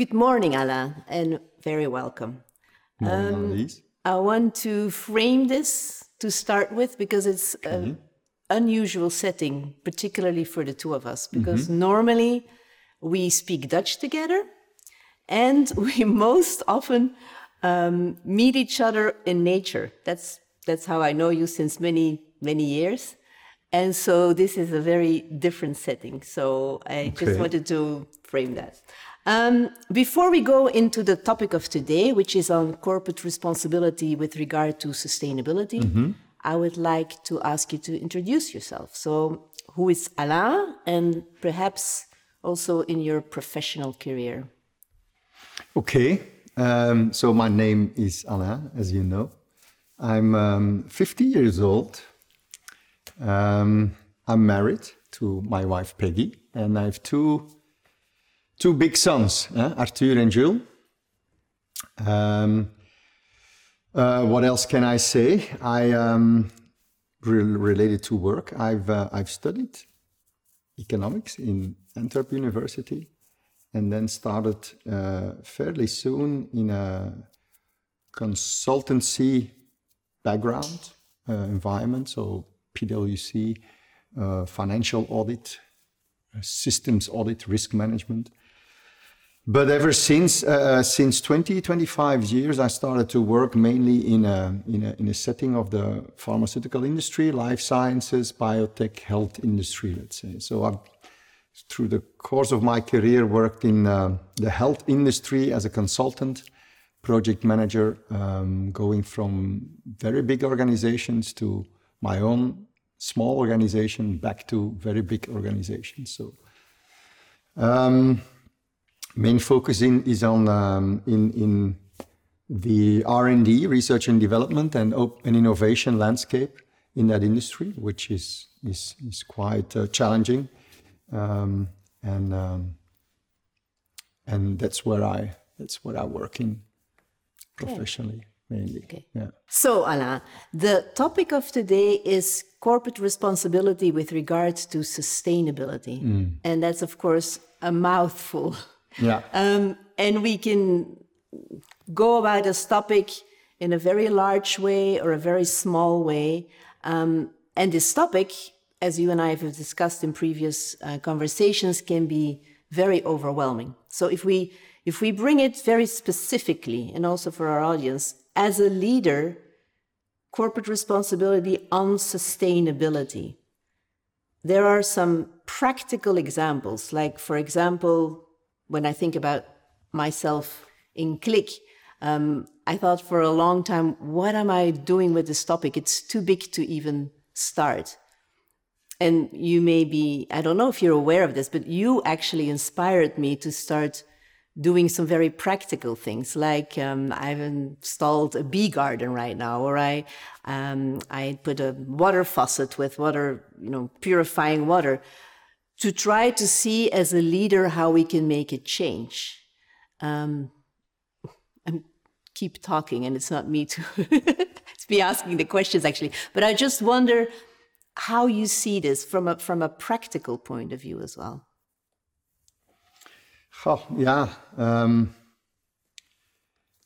Good morning, Alain, and very welcome. Um, I want to frame this to start with because it's an unusual setting, particularly for the two of us, because normally we speak Dutch together and we most often um, meet each other in nature. That's, that's how I know you since many, many years. And so this is a very different setting. So I just wanted to frame that. Um, before we go into the topic of today, which is on corporate responsibility with regard to sustainability, I would like to ask you to introduce yourself. So, who is Alain, and perhaps also in your professional career? Okay, um, so my name is Alain, as you know. I'm um, 50 years old. Um, I'm married to my wife Peggy, and I have two two big sons, eh, Arthur and Jules. Um, uh, what else can I say? I um, re- related to work. I've uh, I've studied economics in Antwerp University, and then started uh, fairly soon in a consultancy background uh, environment. So PwC, uh, financial audit, uh, systems audit, risk management. But ever since uh, since 20, 25 years, I started to work mainly in a, in a in a setting of the pharmaceutical industry, life sciences, biotech, health industry, let's say. So I've through the course of my career worked in uh, the health industry as a consultant, project manager, um, going from very big organizations to my own small organization back to very big organizations. So. Um, main focus in, is on um, in in the R&D, research and development, and and innovation landscape in that industry, which is is is quite uh, challenging, um, and um, and that's where I that's where I work in professionally mainly. Okay. Yeah. So, Alain, the topic of today is corporate responsibility with regards to sustainability. And that's, of course, a mouthful. Yeah. Um, and we can go about this topic in a very large way or a very small way. Um, and this topic, as you and I have discussed in previous uh, conversations, can be very overwhelming. So if we if we bring it very specifically, and also for our audience, as a leader, corporate responsibility on sustainability, there are some practical examples. Like, for example, when I think about myself in Click, um, I thought for a long time, what am I doing with this topic? It's too big to even start. And you may be, I don't know if you're aware of this, but you actually inspired me to start doing some very practical things. Like um, I've installed a bee garden right now, or I, um, I put a water faucet with water, you know, purifying water to try to see as a leader how we can make a change. Um, I'm keep talking, and it's not me to, to be asking the questions actually, but I just wonder how you see this from a from a practical point of view as well. Oh, yeah. Um,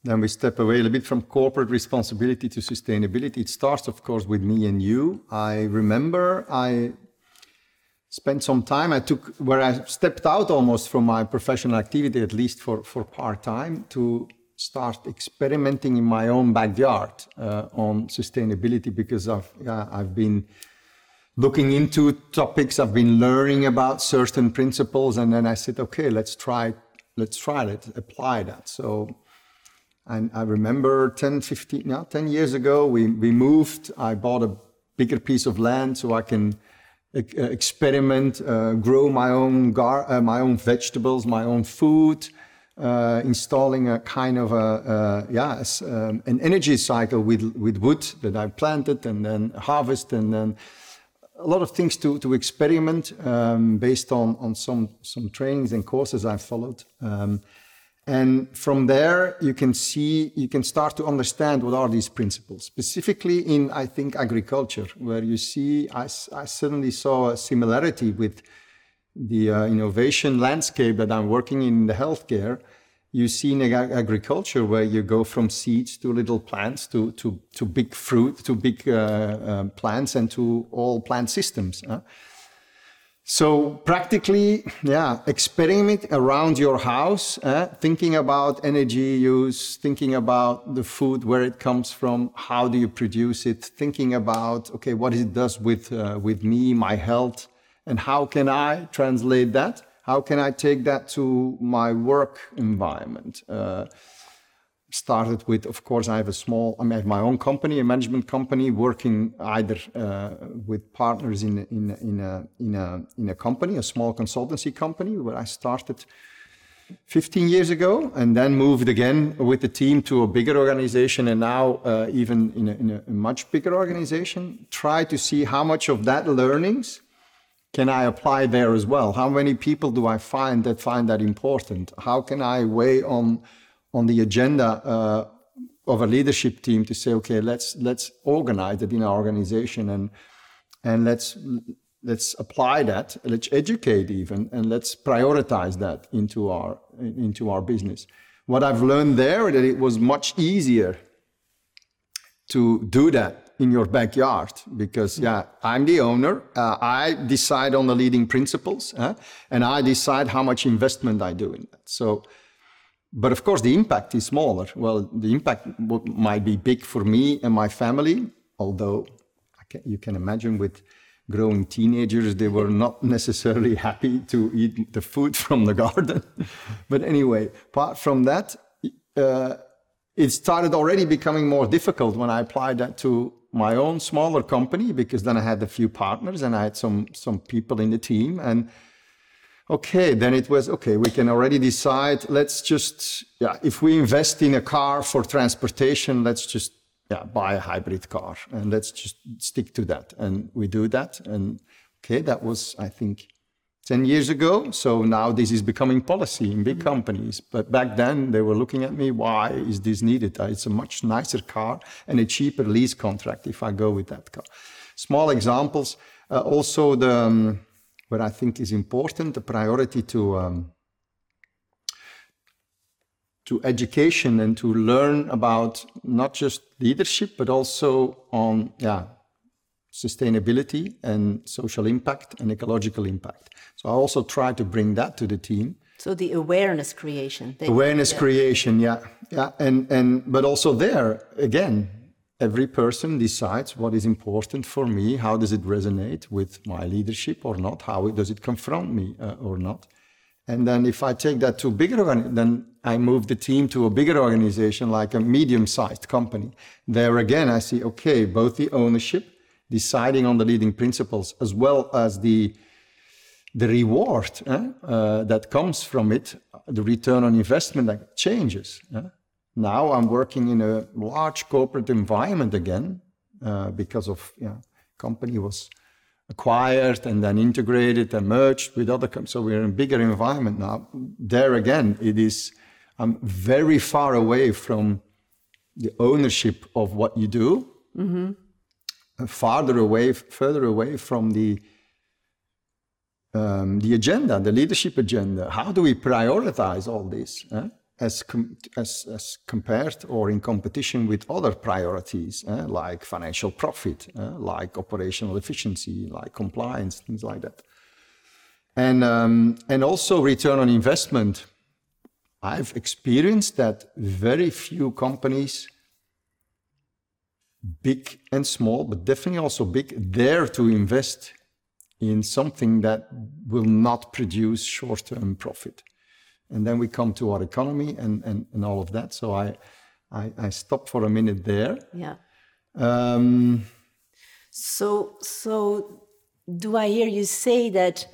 then we step away a little bit from corporate responsibility to sustainability. It starts, of course, with me and you. I remember I spent some time, I took where I stepped out almost from my professional activity, at least for, for part time, to start experimenting in my own backyard uh, on sustainability because I've, yeah, I've been looking into topics i've been learning about certain principles and then i said okay let's try let's try it apply that. So and i remember 10 15 yeah, 10 years ago we, we moved. I bought a bigger piece of land so i can experiment uh, grow my own gar- uh, my own vegetables my own food uh, installing a kind of a, uh, yeah um, an energy cycle with with wood that I planted and then harvest and then a lot of things to, to experiment um, based on, on some, some trainings and courses I've followed. Um, and from there, you can see, you can start to understand what are these principles, specifically in, I think, agriculture, where you see, I suddenly saw a similarity with the uh, innovation landscape that I'm working in the healthcare, you see in ag- agriculture where you go from seeds to little plants to to to big fruit to big uh, um, plants and to all plant systems. huh? So practically, yeah, experiment around your house, eh, thinking about energy use, thinking about the food, where it comes from, how do you produce it, thinking about okay, what it does with uh, with me, my health, and how can I translate that? How can I take that to my work environment? Uh, started with, of course, I have a small, I, mean, I have my own company, a management company, working either uh, with partners in, in, in, a, in, a, in a company, a small consultancy company, where I started 15 years ago, and then moved again with the team to a bigger organization, and now uh, even in, a, in a much bigger organization. Try to see how much of that learnings can I apply there as well? How many people do I find that find that important? How can I weigh on on the agenda uh, of a leadership team to say, okay, let's let's organize it in our organization and and let's let's apply that, let's educate even, and let's prioritize that into our into our business. What I've learned there that it was much easier to do that in your backyard because yeah i'm the owner. Uh, i decide on the leading principles and i decide how much investment i do in that. So but of course, the impact is smaller. Well, the impact might be big for me and my family, although can, you can imagine with growing teenagers, they were not necessarily happy to eat the food from the garden. but anyway, apart from that, uh, it started already becoming more difficult when I applied that to my own smaller company because then I had a few partners and I had some some people in the team and okay then it was okay we can already decide. Let's just yeah if we invest in a car for transportation let's just yeah buy a hybrid car and let's just stick to that. And we do that and okay that was i think 10 years ago. So now this is becoming policy in big companies. But back then they were looking at me why is this needed? Uh, it's a much nicer car and a cheaper lease contract if i go with that car. Small examples uh, also the um, what I think is important, the priority to um, to education and to learn about not just leadership but also on yeah sustainability and social impact and ecological impact. So I also try to bring that to the team. So the awareness creation. Awareness yeah. creation, yeah, yeah, and and but also there again, every person decides what is important for me how does it resonate with my leadership or not how does it confront me uh, or not and then if i take that to a bigger then i move the team to a bigger organization like a medium-sized company there again i see okay both the ownership deciding on the leading principles as well as the the reward eh, uh, that comes from it the return on investment that changes eh? Now I'm working in a large corporate environment again uh, because of company was acquired and then integrated and merged with other companies. So we're in a bigger environment now. There again, it is I'm very far away from the ownership of what you do, mm-hmm. farther away, further away from the um, the agenda, the leadership agenda. How do we prioritize all this? Eh? As, com- as, as compared or in competition with other priorities eh, like financial profit, eh, like operational efficiency, like compliance, things like that. And, um, and also return on investment. I've experienced that very few companies, big and small, but definitely also big, dare to invest in something that will not produce short term profit and then we come to our economy and, and, and all of that. So I, I, I stop for a minute there. Yeah. Um, so, so do I hear you say that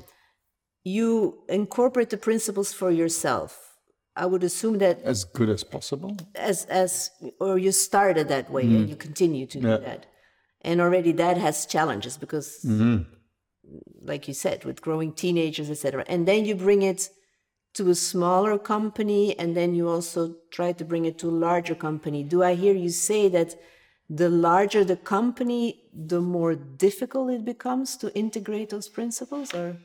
you incorporate the principles for yourself? I would assume that as good as possible. As as or you started that way mm. and you continue to yeah. do that, and already that has challenges because, mm-hmm. like you said, with growing teenagers, etc. And then you bring it to a smaller company and then you also try to bring it to a larger company. Do I hear you say that the larger the company, the more difficult it becomes to integrate those principles or?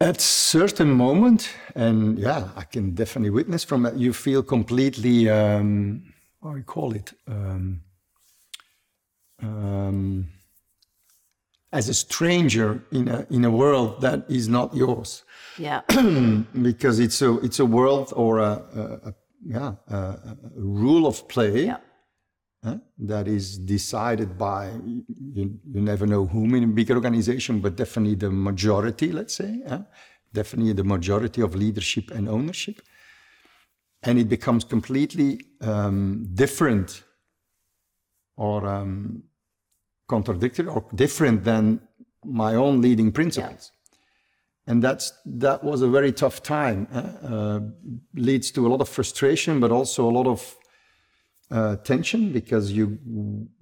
At certain moment, and yeah, I can definitely witness from that, you feel completely, um, what do you call it? Um, um, as a stranger in a, in a world that is not yours. Yeah. because it's a, it's a world or a, a, a yeah, a, a rule of play Yeah. huh, that is decided by you, you never know whom in a big organization, but definitely the majority, let's say, huh? definitely the majority of leadership and ownership, and it becomes completely um, different or um, contradictory or different than my own leading principles. And that's that was a very tough time. huh? Uh, leads to a lot of frustration, but also a lot of uh, tension because you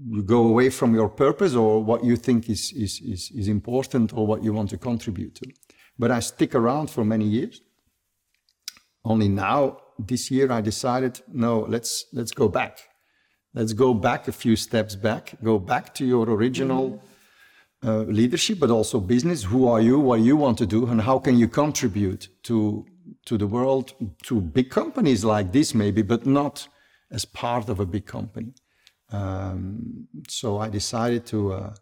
you go away from your purpose or what you think is, is is is important or what you want to contribute to. But I stick around for many years. Only now, this year, I decided no, let's let's go back. Let's go back a few steps back. Go back to your original uh, leadership, but also business. Who are you? What you want to do, and how can you contribute to to the world, to big companies like this, maybe, but not as part of a big company. Um, so I decided to uh,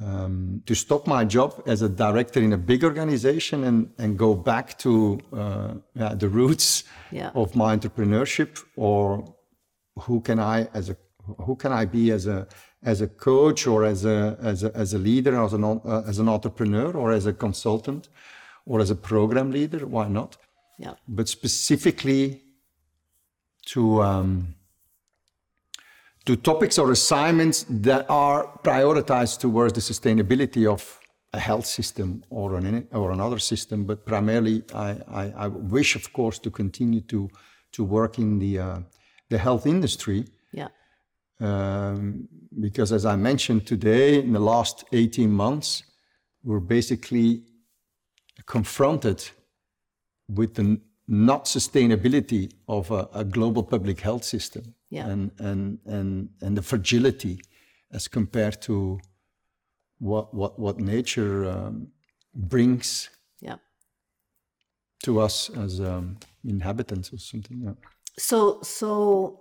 um, to stop my job as a director in a big organization and and go back to uh, yeah, the roots Yeah. of my entrepreneurship, or who can I as a who can I be as a as a coach or as a as a, as a leader, as an uh, as an entrepreneur, or as a consultant, or as a program leader? Why not? Yeah. but specifically to um, to topics or assignments that are prioritized towards the sustainability of a health system or an or another system. But primarily, I, I, I wish, of course, to continue to to work in the uh, the health industry Yeah. um, because as I mentioned today, in the last 18 months, we're basically confronted with the not sustainability of a, a global public health system Yeah. and, and, and, and the fragility as compared to what, what, what nature um, brings Yeah. to us as um, inhabitants or something. Yeah. So, so,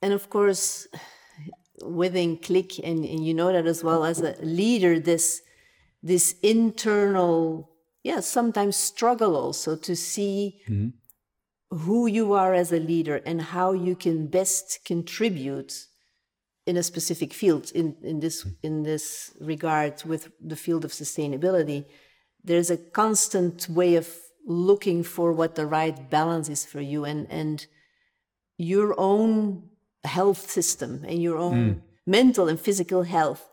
and of course, within Click, and, and you know that as well as a leader, this this internal, yeah, sometimes struggle also to see mm-hmm. who you are as a leader and how you can best contribute in a specific field. In in this mm-hmm. in this regard, with the field of sustainability, there's a constant way of looking for what the right balance is for you. And and your own health system and your own mental and physical health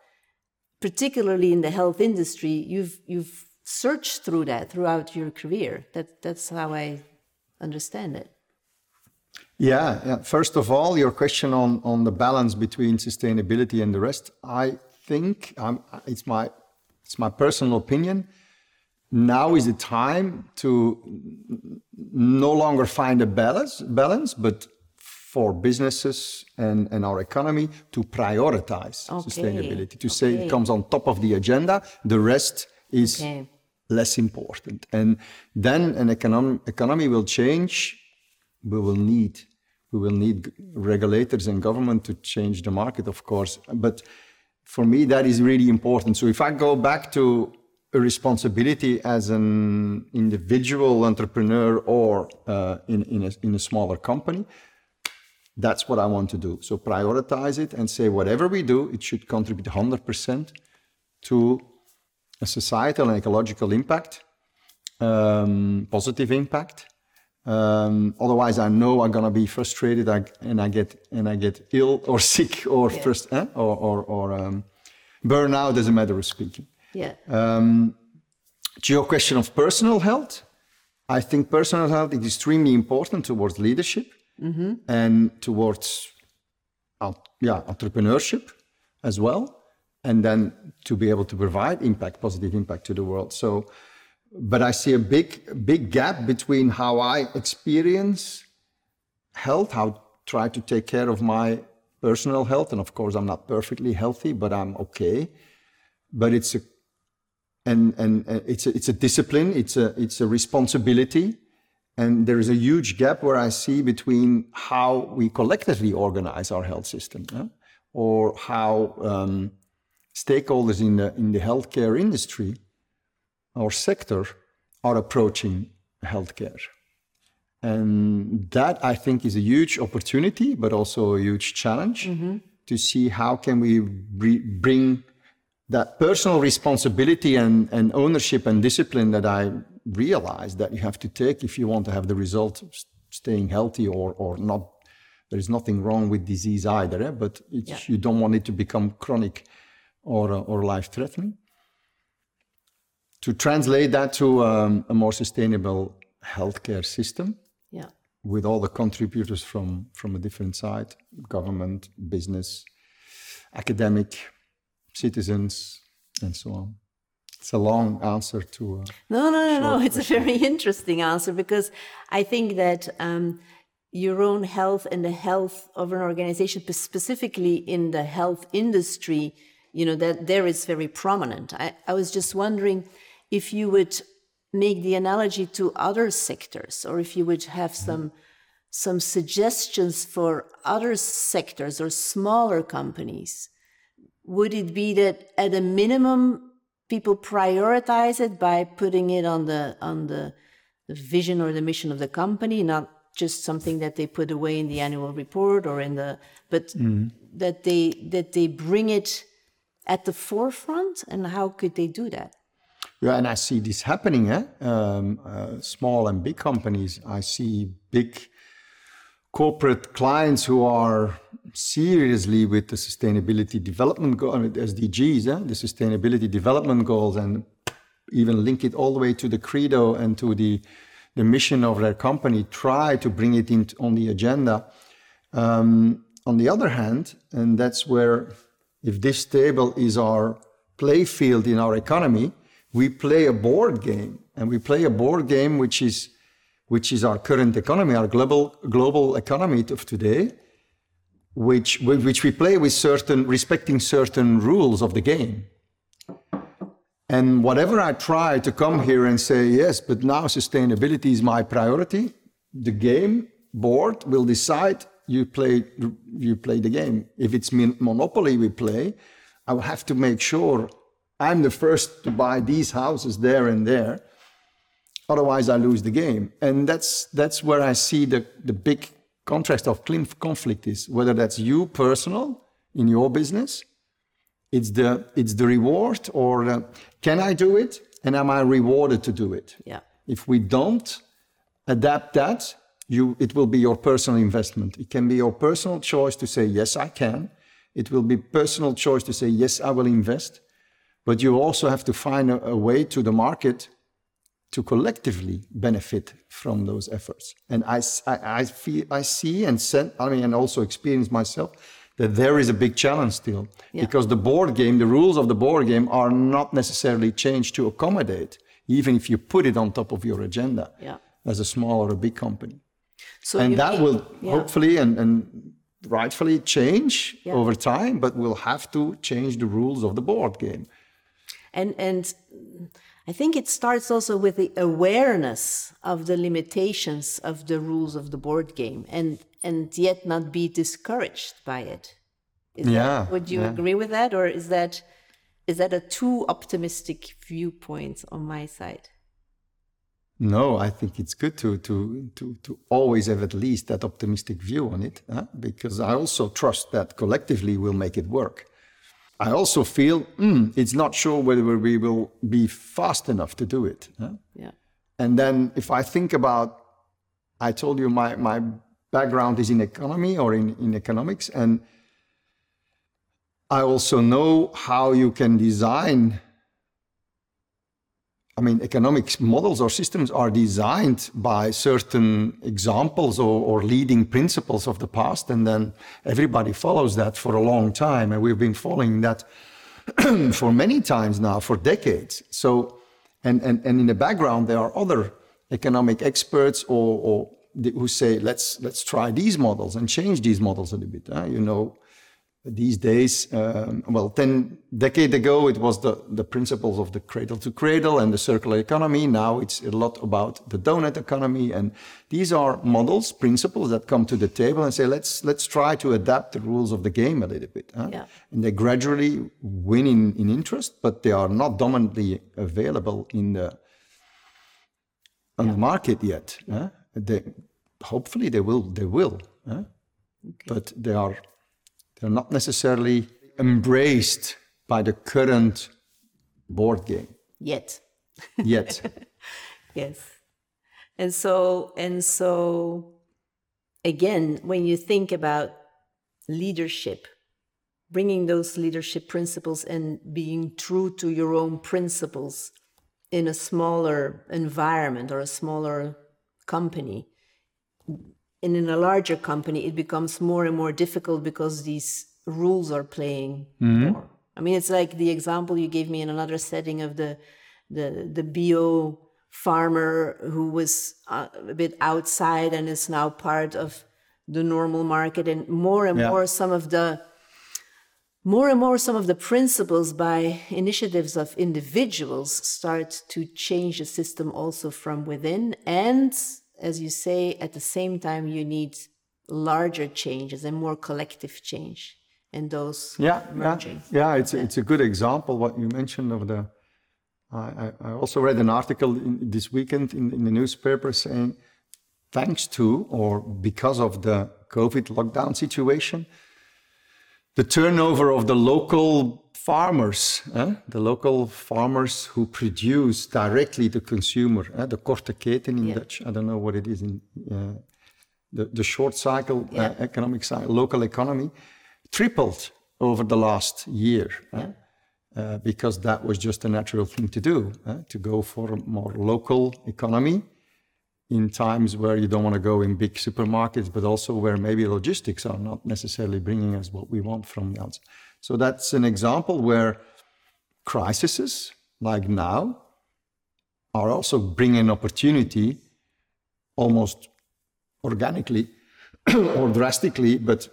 particularly in the health industry you've you've searched through that throughout your career that that's how i understand it Yeah, yeah. First of all, your question on, on the balance between sustainability and the rest. I think um, it's my it's my personal opinion. Now is the time to no longer find a balance, balance, but for businesses and, and our economy to prioritize Okay, sustainability. To say it comes on top of the agenda, the rest is Okay. less important. And then an econom- economy will change we will need we will need regulators and government to change the market of course but for me that is really important so if i go back to a responsibility as an individual entrepreneur or uh, in, in, a, in a smaller company that's what i want to do. So prioritize it and say whatever we do it should contribute 100% to a societal and ecological impact um, positive impact. Um, otherwise, I know I'm gonna be frustrated and I get and I get ill or sick or first eh? or or, or um, burnout, as a matter of speaking. yeah. To your question of personal health, I think personal health is extremely important towards leadership and towards yeah entrepreneurship as well, and then to be able to provide impact, positive impact to the world. So but I see a big, big gap between how I experience health, how I try to take care of my personal health, and of course I'm not perfectly healthy, but I'm okay. But it's a and and uh, it's a, it's a discipline, it's a it's a responsibility, and there is a huge gap where I see between how we collectively organize our health system, huh? or how um, stakeholders in the in the healthcare industry or sector are approaching healthcare. And that I think is a huge opportunity, but also a huge challenge to see how can we bring that personal responsibility and, and ownership and discipline that I realized that you have to take if you want to have the result of staying healthy or, or not. There is nothing wrong with disease either, eh? but it's, Yeah. you don't want it to become chronic or, uh, or life threatening. To translate that to um, a more sustainable healthcare system, Yeah. with all the contributors from from a different side government business academic citizens and so on it's a long answer to uh, No, no, no, no. It's a very interesting answer because I think that um, your own health and the health of an organization, specifically in the health industry, you know, that there is very prominent. I, I was just wondering if you would make the analogy to other sectors or if you would have some some suggestions for other sectors or smaller companies would it be that at a minimum people prioritize it by putting it on the on the, the vision or the mission of the company not just something that they put away in the annual report or in the but that they that they bring it at the forefront and how could they do that yeah and i see this happening eh? um, uh, small and big companies i see big corporate clients who are seriously with the sustainability development goals, goal, SDGs, eh? the sustainability development goals, and even link it all the way to the credo and to the, the mission of their company, try to bring it in on the agenda. Um, on the other hand, and that's where, if this table is our play field in our economy, we play a board game, and we play a board game which is which is our current economy, our global global economy of today, which which we play with certain respecting certain rules of the game. And whatever I try to come here and say, yes, but now sustainability is my priority, the game board will decide you play you play the game. If it's monopoly we play, I will have to make sure I'm the first to buy these houses there and there otherwise I lose the game. And that's that's where I see the the big contrast of conflict is whether that's you personal in your business, it's the it's the reward or the, can I do it and am I rewarded to do it? yeah If we don't adapt that, you it will be your personal investment. It can be your personal choice to say yes I can. It will be personal choice to say yes I will invest. But you also have to find a, a way to the market to collectively benefit from those efforts. And I, I- I feel, I see and send, I mean, and also experience myself that there is a big challenge still because the board game, the rules of the board game are not necessarily changed to accommodate, even if you put it on top of your agenda yeah as a small or a big company. so and that mean- will yeah. hopefully and, and rightfully change Yeah. over time, but we'll have to change the rules of the board game. and and I think it starts also with the awareness of the limitations of the rules of the board game, and and yet not be discouraged by it. Is Yeah, that, would you yeah. agree with that, or is that is that a too optimistic viewpoint on my side? No, I think it's good to to to to always have at least that optimistic view on it, huh? because I also trust that collectively we'll make it work. I also feel mm, it's not sure whether we will be fast enough to do it. huh? Yeah, And then if I think about, I told you my, my background is in economy or in, in economics, and I also know how you can design. I mean, economics models or systems are designed by certain examples or, or leading principles of the past, and then everybody follows that for a long time. And we've been following that for many times now, for decades. So, and, and, and in the background, there are other economic experts or, or who say, let's, let's try these models and change these models a little bit. huh? You know, these days, um, well, 10 decade ago, it was the, the principles of the cradle to cradle and the circular economy. Now it's a lot about the donut economy. And these are models, principles that come to the table and say, let's, let's try to adapt the rules of the game a little bit. Huh? Yeah. And they gradually win in, in interest, but they are not dominantly available in the, on the market yet. Huh? They, hopefully they will, they will. Huh? But they are they're not necessarily embraced by the current board game Yet. yet. Yes. And so, and so, again, when you think about leadership, bringing those leadership principles and being true to your own principles in a smaller environment or a smaller company, and in a larger company, it becomes more and more difficult because these rules are playing more. I mean, it's like the example you gave me in another setting of the the the bio farmer who was uh, a bit outside and is now part of the normal market, and more and Yeah. more some of the more and more some of the principles by initiatives of individuals start to change the system also from within and as you say at the same time you need larger changes and more collective change and those Yeah, yeah, merging yeah. It's a, it's a good example what you mentioned of the. I, I I also read an article in, this weekend in, in the newspaper saying, thanks to or because of the COVID lockdown situation, the turnover of the local farmers, eh, the local farmers who produce directly to consumer, eh, the korte keten in Yeah. Dutch. I don't know what it is in uh, the, the short cycle Yeah. uh, economic cycle, local economy, tripled over the last year. eh, uh, because that was just a natural thing to do, eh, to go for a more local economy in times where you don't want to go in big supermarkets, but also where maybe logistics are not necessarily bringing us what we want from the outside. So that's an example where crises like now are also bringing opportunity almost organically or drastically, but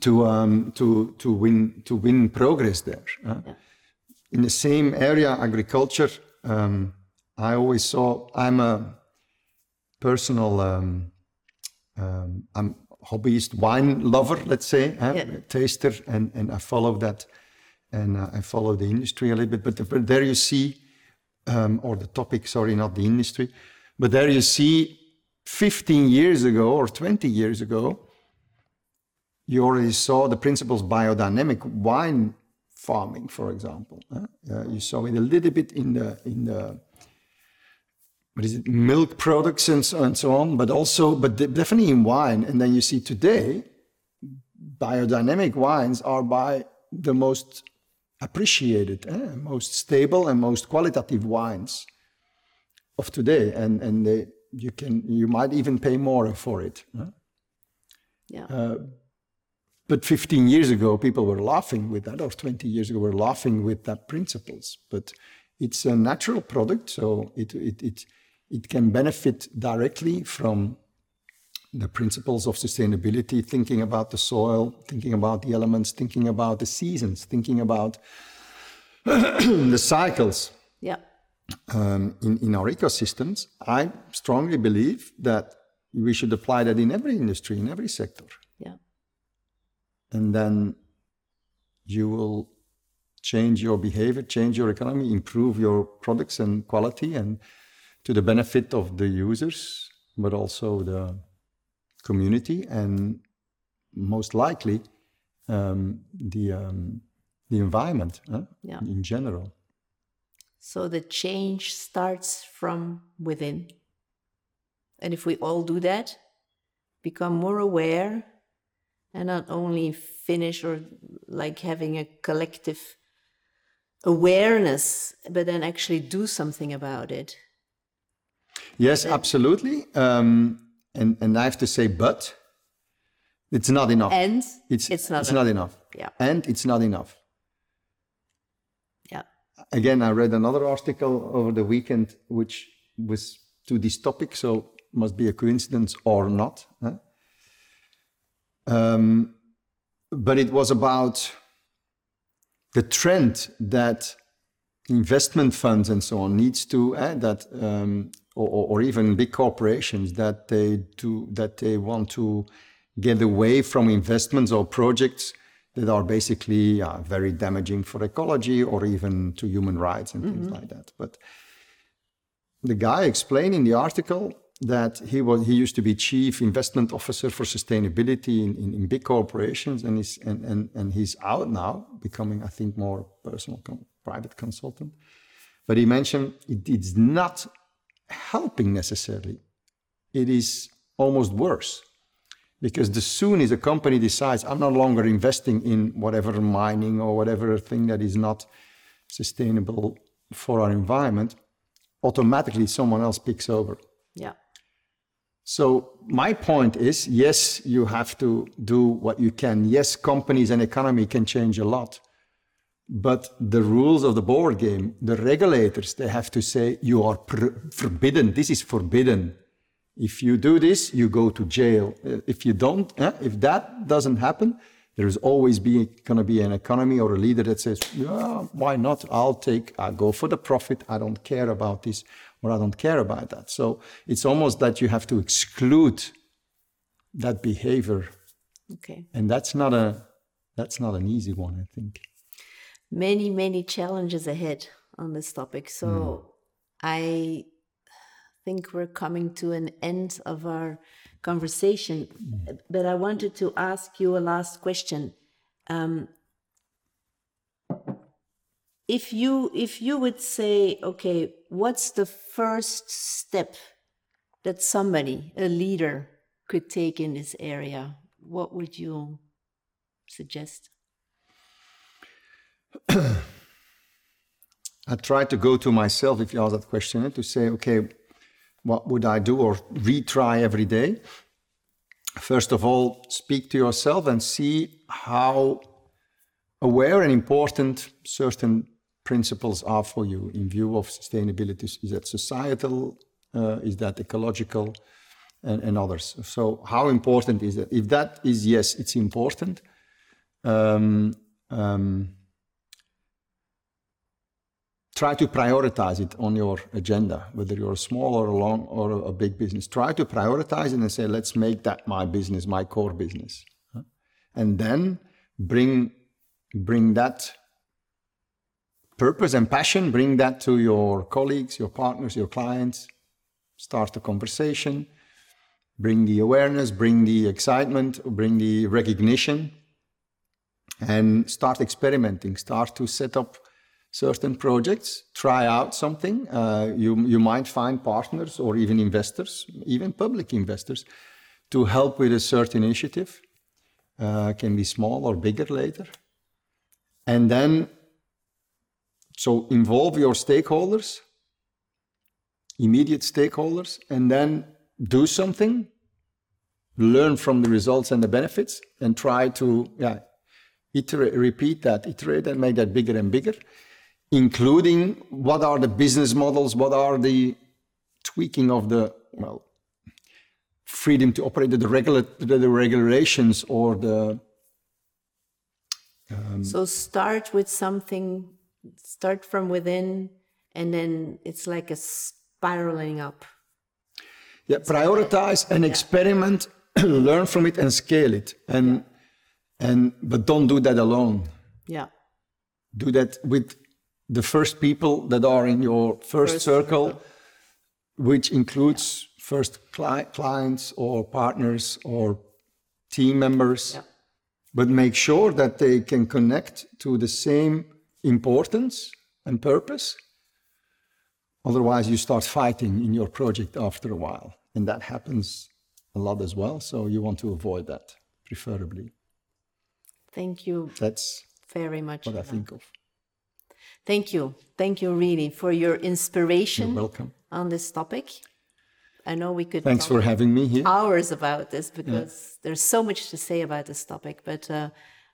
to um, to to win to win progress there. huh? In the same area, agriculture. Um, I always saw. I'm a personal. Um, um, I'm hobbyist wine lover, let's say, huh? Yeah. taster, and and I follow that, and uh, I follow the industry a little bit. But, the, there you see, um, or the topic, sorry, not the industry, but there you see, 15 years ago or 20 years ago, you already saw the principles biodynamic wine farming, for example. huh? Uh, you saw it a little bit in the in the what is it, milk products and so, and so on, but also, but definitely in wine. And then you see today, biodynamic wines are by the most appreciated, eh, most stable and most qualitative wines of today. And and they, you can you might even pay more for it. huh? yeah But 15 years ago, people were laughing with that, or 20 years ago, were laughing with that principles. But it's a natural product, so it, it, it, it can benefit directly from the principles of sustainability, thinking about the soil, thinking about the elements, thinking about the seasons, thinking about the cycles. Yeah. Um, in, in our ecosystems. I strongly believe that we should apply that in every industry, in every sector. Yeah. And then you will change your behavior, change your economy, improve your products and quality, and to the benefit of the users, but also the community, and most likely um, the um, the environment huh, Yeah. in general. So the change starts from within. And if we all do that, become more aware, and not only finish or like having a collective awareness, but then actually do something about it. Yes, absolutely. Um, and and I have to say, but it's not enough. And it's it's not it's not enough. Yeah. And it's not enough. yeah, again, I read another article over the weekend which was to this topic, so must be a coincidence or not. huh? Um, but it was about the trend that investment funds and so on needs to uh, that um, or, or, even big corporations that they do that they want to get away from investments or projects that are basically uh, very damaging for ecology or even to human rights and mm-hmm. things like that but the guy explained in the article that he was he used to be chief investment officer for sustainability in, in, in big corporations and he's and, and, and he's out now becoming i think more personal private consultant but he mentioned it, it's not helping necessarily it is almost worse because the soon as a company decides i'm no longer investing in whatever mining or whatever thing that is not sustainable for our environment automatically someone else picks over yeah so my point is, yes, you have to do what you can. Yes, companies and economy can change a lot. But the rules of the board game, the regulators, they have to say, you are forbidden. This is forbidden. If you do this, you go to jail. Uh, if you don't, eh, if that doesn't happen, there is always going to be an economy or a leader that says, yeah, why not? I'll take, I go for the profit. I don't care about this or I don't care about that. So it's almost that you have to exclude that behavior. Okay. And that's not a that's not an easy one, I think. Many, many challenges ahead on this topic. So mm. I think we're coming to an end of our conversation. Mm. But I wanted to ask you a last question. Um, if you if you would say okay what's the first step that somebody a leader could take in this area what would you suggest i try to go to myself if you ask that question to say okay what would i do or retry every day first of all speak to yourself and see how aware and important certain principles are for you in view of sustainability? Is that societal? Uh, is that ecological? And, and, others. So, how important is that? If that is yes, it's important. Um, um, try to prioritize it on your agenda, whether you're a small or a long or a big business. Try to prioritize it and say, let's make that my business, my core business, and then bring bring that purpose and passion, bring that to your colleagues, your partners, your clients, start a conversation, bring the awareness, bring the excitement, bring the recognition, and start experimenting, start to set up certain projects, try out something. Uh, you, you might find partners or even investors, even public investors, to help with a certain initiative. Uh, can be small or bigger later. And then so involve your stakeholders, immediate stakeholders, and then do something, learn from the results and the benefits, and try to yeah, iterate, repeat that, iterate and make that bigger and bigger, including what are the business models, what are the tweaking of the well freedom to operate the, regula- the regulations or the um, so start with something start from within and then it's like a spiraling up yeah prioritize and yeah. experiment learn from it and scale it and yeah. and but don't do that alone yeah do that with the first people that are in your first, first circle, circle, which includes yeah. first cli- clients or partners or team members but make sure that they can connect to the same importance and purpose. Otherwise, you start fighting in your project after a while. And that happens a lot as well. So you want to avoid that, preferably. Thank you. That's very much. What I think of. Thank you. Thank you, really, for your inspiration You're welcome. on this topic. I know we could. Thanks for having me here. Hours about this because yeah. there's so much to say about this topic, but uh,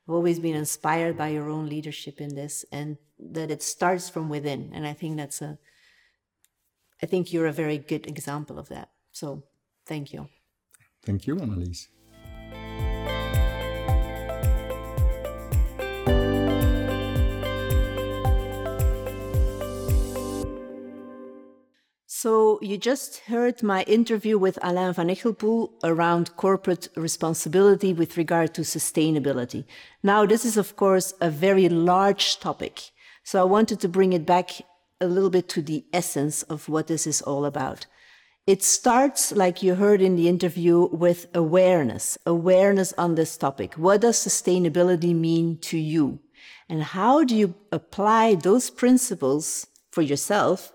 I've always been inspired by your own leadership in this and that it starts from within. And I think that's a, I think you're a very good example of that. So thank you. Thank you, Annelies. So you just heard my interview with Alain van Echelpoel around corporate responsibility with regard to sustainability. Now, this is, of course, a very large topic. So I wanted to bring it back a little bit to the essence of what this is all about. It starts, like you heard in the interview, with awareness, awareness on this topic. What does sustainability mean to you? And how do you apply those principles for yourself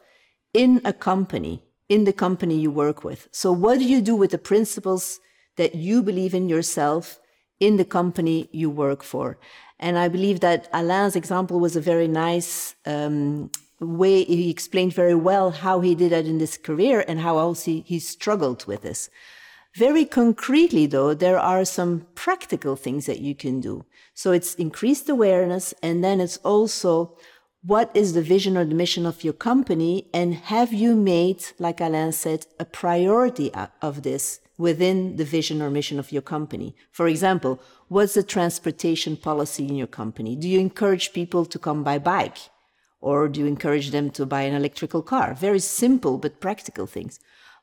in a company, in the company you work with. So, what do you do with the principles that you believe in yourself in the company you work for? And I believe that Alain's example was a very nice um, way. He explained very well how he did that in his career and how else he, he struggled with this. Very concretely, though, there are some practical things that you can do. So it's increased awareness, and then it's also what is the vision or the mission of your company? And have you made, like Alain said, a priority of this within the vision or mission of your company? For example, what's the transportation policy in your company? Do you encourage people to come by bike? Or do you encourage them to buy an electrical car? Very simple but practical things.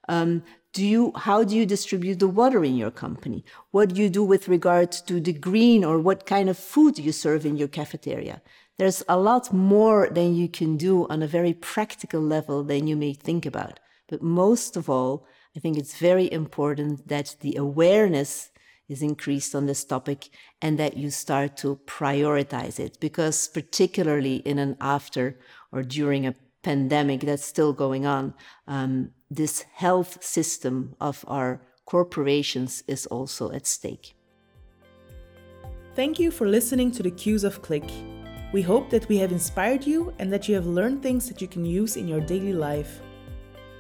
Um, do you how do you distribute the water in your company what do you do with regard to the green or what kind of food you serve in your cafeteria there's a lot more than you can do on a very practical level than you may think about. But most of all, I think it's very important that the awareness is increased on this topic and that you start to prioritize it because particularly in an after or during a pandemic that's still going on um, this health system of our corporations is also at stake thank you for listening to the cues of click we hope that we have inspired you and that you have learned things that you can use in your daily life.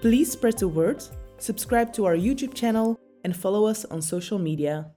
Please spread the word, subscribe to our YouTube channel, and follow us on social media.